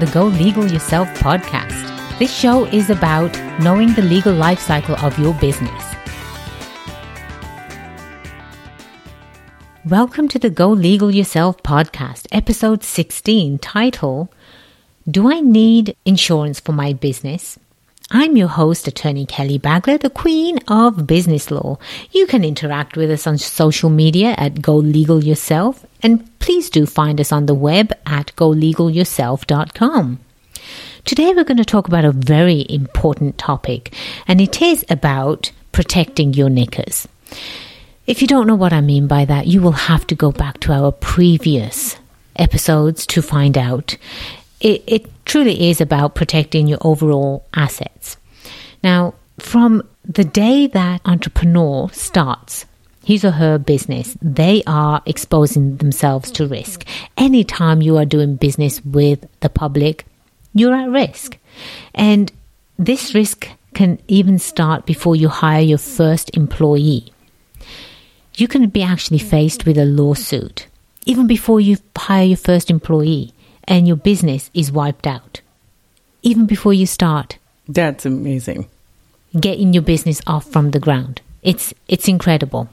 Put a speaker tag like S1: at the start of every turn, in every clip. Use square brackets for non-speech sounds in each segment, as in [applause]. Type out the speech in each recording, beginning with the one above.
S1: the Go Legal Yourself podcast. This show is about knowing the legal life cycle of your business. Welcome to the Go Legal Yourself podcast, episode 16, title Do I Need Insurance for My Business? I'm your host, Attorney Kelly Bagla, the Queen of Business Law. You can interact with us on social media at Go Legal Yourself, and please do find us on the web at golegalyourself.com. Today, we're going to talk about a very important topic, and it is about protecting your knickers. If you don't know what I mean by that, you will have to go back to our previous episodes to find out it, it truly is about protecting your overall assets. Now, from the day that entrepreneur starts his or her business, they are exposing themselves to risk. Anytime you are doing business with the public, you're at risk. And this risk can even start before you hire your first employee. You can be actually faced with a lawsuit even before you hire your first employee and your business is wiped out. Even before you start.
S2: That's amazing.
S1: Getting your business off from the ground. It's it's incredible.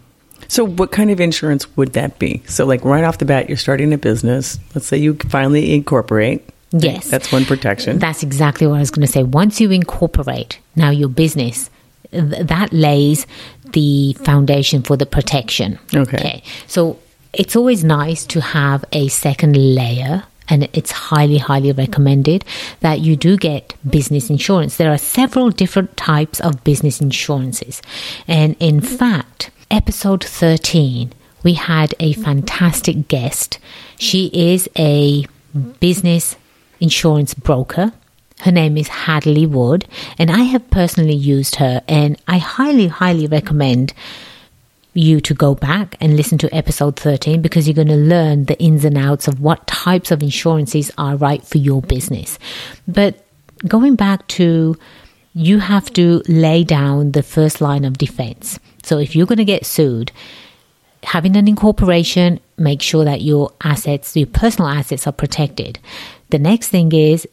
S2: So what kind of insurance would that be? So like right off the bat you're starting a business. Let's say you finally incorporate.
S1: Yes.
S2: That's one protection.
S1: That's exactly what I was going to say. Once you incorporate now your business, th- that lays the foundation for the protection.
S2: Okay.
S1: Okay. So it's always nice to have a second layer and it's highly, highly recommended that you do get business insurance. There are several different types of business insurances. And in fact, episode 13, we had a fantastic guest. She is a business insurance broker. Her name is Hadley Wood, and I have personally used her, and I highly, highly recommend you to go back and listen to episode 13 because you're going to learn the ins and outs of what types of insurances are right for your business. But going back to you have to lay down the first line of defense. So if you're going to get sued, having an incorporation, make sure that your assets, your personal assets are protected. The next thing is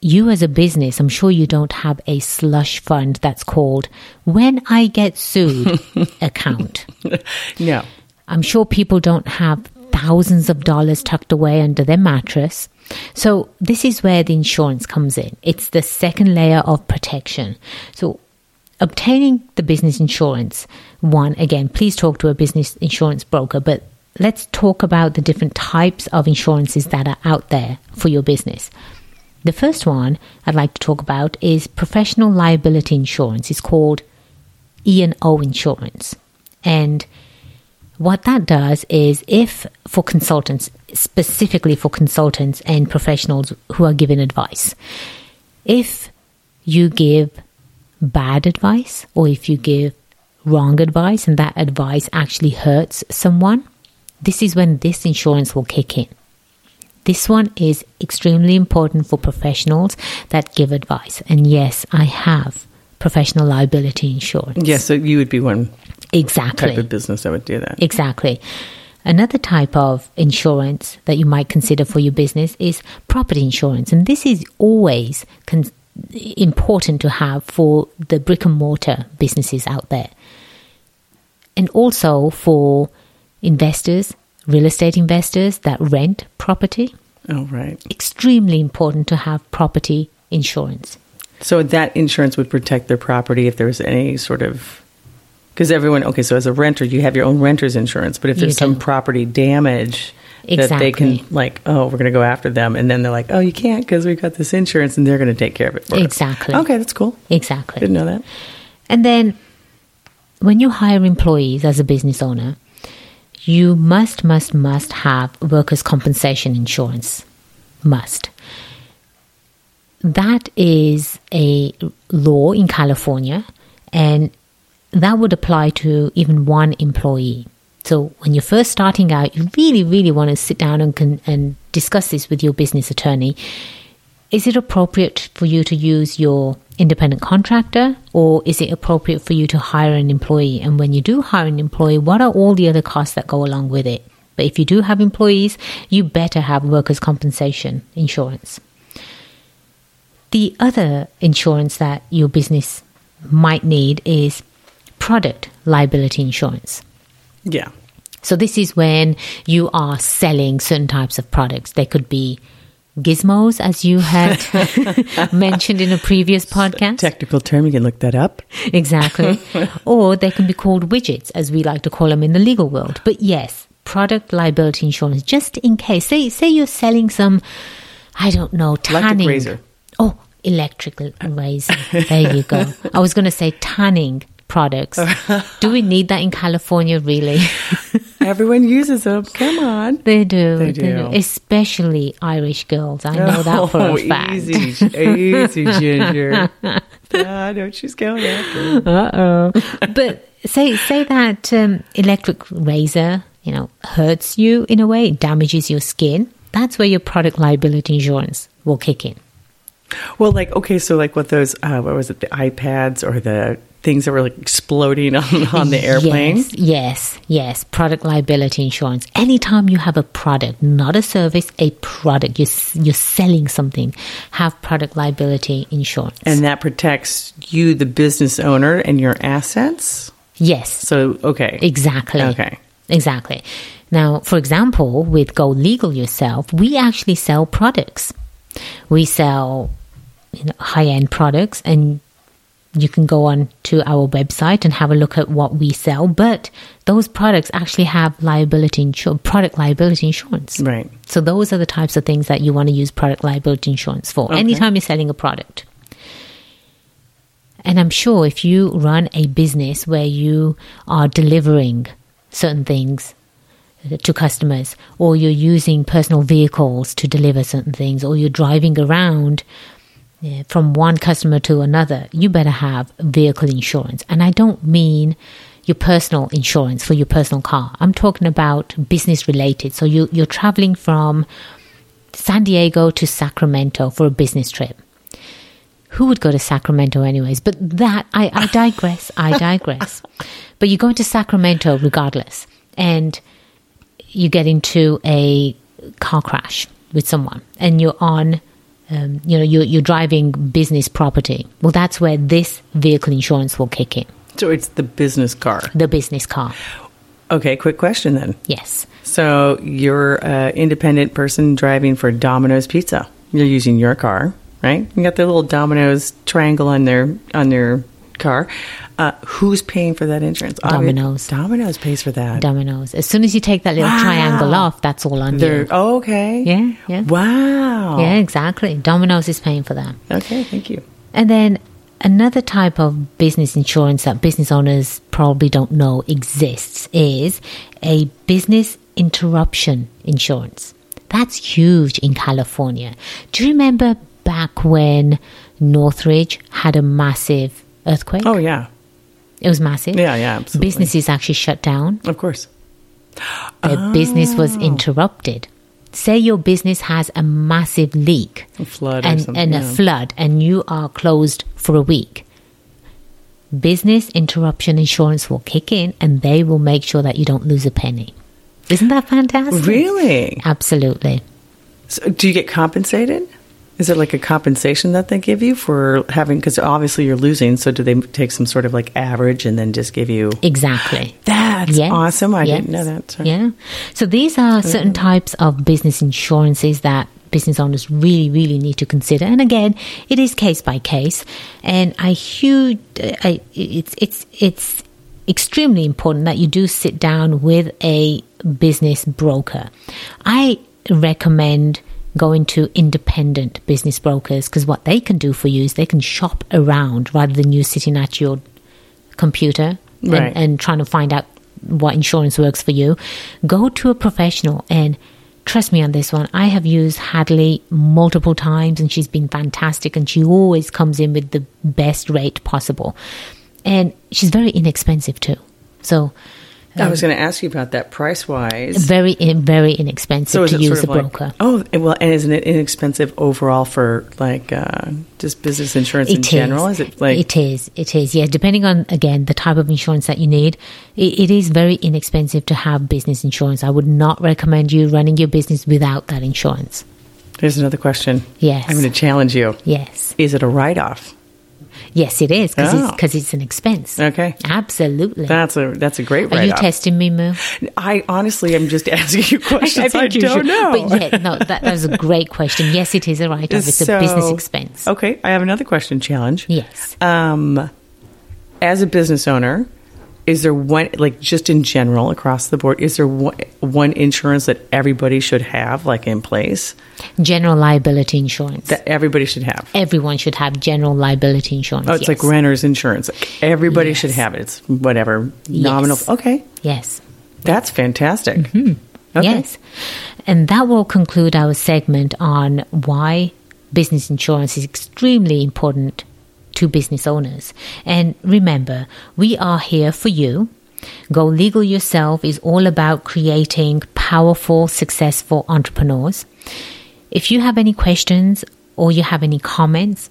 S1: you as a business, I'm sure you don't have a slush fund that's called when I get sued [laughs] account.
S2: no.
S1: I'm sure people don't have thousands of dollars tucked away under their mattress. So this is where the insurance comes in. It's the second layer of protection. So obtaining the business insurance, one, again, please talk to a business insurance broker, but let's talk about the different types of insurances that are out there for your business. The first one I'd like to talk about is professional liability insurance. It's called E&O insurance. And what that does is if for consultants, specifically for consultants and professionals who are giving advice, if you give bad advice or if you give wrong advice and that advice actually hurts someone, this is when this insurance will kick in. This one is extremely important for professionals that give advice. And yes, I have professional liability insurance.
S2: Yes, so you would be one
S1: exactly.
S2: type of business that would do that.
S1: Exactly. Another type of insurance that you might consider for your business is property insurance. And this is always con- important to have for the brick and mortar businesses out there. And also for investors real estate investors that rent property.
S2: Oh, right.
S1: Extremely important to have property insurance.
S2: So that insurance would protect their property if there's any sort of because everyone okay so as a renter you have your own renter's insurance but if there's some property damage
S1: exactly.
S2: that they can like oh we're going to go after them and then they're like oh you can't because we've got this insurance and they're going to take care of it
S1: exactly
S2: us. okay that's cool
S1: exactly
S2: didn't know that
S1: and then when you hire employees as a business owner you must, must, must have workers' compensation insurance. Must. That is a law in California, and that would apply to even one employee. So when you're first starting out, you really, really want to sit down and, and discuss this with your business attorney. Is it appropriate for you to use your independent contractor or is it appropriate for you to hire an employee? And when you do hire an employee, what are all the other costs that go along with it? But if you do have employees, you better have workers' compensation insurance. The other insurance that your business might need is product liability insurance.
S2: Yeah.
S1: So this is when you are selling certain types of products. They could be gizmos, as you had [laughs] mentioned in a previous podcast.
S2: Technical term, you can look that up.
S1: Exactly. [laughs] or they can be called widgets, as we like to call them in the legal world. But yes, product liability insurance, just in case. Say, say you're selling some, I don't know, tanning.
S2: Electric razor.
S1: Oh, electrical razor. There you go. I was going to say tanning products. [laughs] do we need that in California, really?
S2: Everyone uses them. Come on.
S1: They do.
S2: They do.
S1: Especially Irish girls. I know that for
S2: oh,
S1: a fact.
S2: Easy, easy, Ginger. I know what she's going after.
S1: Uh oh. but say say that um, electric razor, you know, hurts you in a way, damages your skin. That's where your product liability insurance will kick in.
S2: Well, like okay, so like what those, uh, what was it, the iPads or the things that were like exploding [laughs] on, on the airplane?
S1: Yes, yes, yes. Product liability insurance. Anytime you have a product, not a service, a product, you're, you're selling something, have product liability insurance.
S2: And that protects you, the business owner, and your assets?
S1: Yes.
S2: So, okay.
S1: Exactly.
S2: Okay.
S1: Exactly. Now, for example, with Go Legal Yourself, we actually sell products. We sell you know, high end products, and you can go on to our website and have a look at what we sell. But those products actually have liability insurance, product liability insurance.
S2: Right.
S1: So those are the types of things that you want to use product liability insurance for.
S2: Okay.
S1: Anytime you're selling a product. And I'm sure if you run a business where you are delivering certain things to customers, or you're using personal vehicles to deliver certain things, or you're driving around from one customer to another, you better have vehicle insurance. And I don't mean your personal insurance for your personal car. I'm talking about business related. So you, you're traveling from San Diego to Sacramento for a business trip. Who would go to Sacramento anyways? But that, I, I digress. I digress. [laughs] But you go to Sacramento regardless. And you get into a car crash with someone and you're on um, you know you're, you're driving business property well that's where this vehicle insurance will kick in
S2: So it's the business car.
S1: the business car
S2: Okay, quick question then.
S1: yes
S2: So you're an independent person driving for Domino's Pizza. You're using your car, right? You got the little Domino's triangle on their on their car. Uh, who's paying for that insurance?
S1: Domino's.
S2: Domino's pays for that.
S1: Domino's as soon as you take that little
S2: Wow.
S1: triangle off that's all on
S2: They're
S1: you
S2: oh, okay.
S1: yeah yeah
S2: Wow.
S1: yeah exactly Domino's is paying for that
S2: Okay. Thank you.
S1: And then another type of business insurance that business owners probably don't know exists is a business interruption insurance. That's huge in California. Do you remember back when Northridge had a massive earthquake?
S2: Oh yeah.
S1: It was massive.
S2: Yeah. Yeah. Absolutely.
S1: Businesses actually shut down.
S2: Of course.
S1: Their business was ah. interrupted. Say your business has a massive leak
S2: A flood or
S1: and, and a flood and you are closed for a week business interruption insurance will kick in and they will make sure that you don't lose a penny isn't that fantastic
S2: Really?
S1: absolutely
S2: So do you get compensated? Is it like a compensation that they give you for having? Because obviously you're losing. So do they take some sort of like average and then just give you?
S1: exactly
S2: That's
S1: Yes,
S2: awesome. I
S1: yes,
S2: didn't know that. Sorry.
S1: Yeah. So these are certain mm-hmm. types of business insurances that business owners really, really need to consider. And again, it is case by case. And I huge, I, it's it's it's extremely important that you do sit down with a business broker. I recommend going to independent business brokers because what they can do for you is they can shop around rather than you sitting at your computer and, and trying to find out what insurance works for you. Go to a professional and trust me on this one. I have used Hadley multiple times and she's been fantastic and she always comes in with the best rate possible. And she's very inexpensive too. So
S2: I was um, going to ask you about that price wise.
S1: very eh, very inexpensive
S2: So
S1: to use a
S2: of like
S1: broker.
S2: oh eh, well, and isn't it inexpensive overall for like uh, just business insurance in
S1: It is.
S2: general? Is it like
S1: it is. It is. Yeah, depending on again the type of insurance that you need, it, it is very inexpensive to have business insurance. I would not recommend you running your business without that insurance.
S2: There's another question.
S1: Yes.
S2: I'm going to challenge you.
S1: Yes.
S2: Is it a write off?
S1: Yes, it is because
S2: Oh.
S1: it's, it's an expense.
S2: Okay.
S1: Absolutely.
S2: That's a that's a great
S1: Are you testing me, Moo?
S2: I honestly am just [laughs] asking you questions. I,
S1: you
S2: don't
S1: should.
S2: know.
S1: But yeah, no, that, that was a great question. Yes, it is a write off. It's a business expense.
S2: Okay, I have another question challenge.
S1: Yes.
S2: Um, as a business owner, is there one like just in general across the board? Is there one, one insurance that everybody should have like in place
S1: General liability insurance.
S2: that everybody should have?
S1: Everyone should have general liability insurance.
S2: Oh, it's like renter's insurance. Like, everybody should have it. It's whatever nominal.
S1: Yes.
S2: Okay,
S1: Yes.
S2: that's fantastic. Mm-hmm. Okay.
S1: Yes. And that will conclude our segment on why business insurance is extremely important to business owners. And remember, we are here for you. Go Legal Yourself is all about creating powerful, successful entrepreneurs. If you have any questions or you have any comments,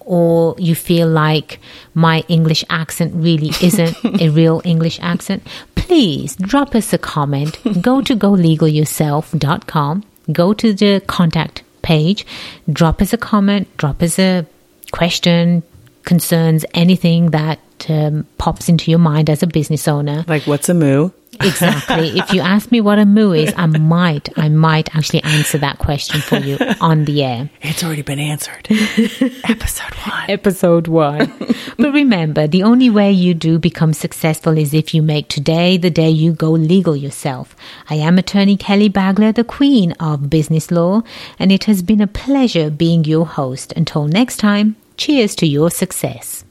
S1: or you feel like my English accent really [laughs] isn't a real English accent, please drop us a comment. Go to golegalyourself.com, go to the contact page, drop us a comment, drop us a question, concerns, anything that um, pops into your mind as a business owner.
S2: Like what's a moo?
S1: Exactly. [laughs] if you ask me what a moo is, I might, I might actually answer that question for you on the air.
S2: It's already been answered. [laughs] Episode one.
S1: Episode one. [laughs] but remember, the only way you do become successful is if you make today the day you go legal yourself. I am attorney Kelly Bagla, the queen of business law, and it has been a pleasure being your host. Until next time, cheers to your success.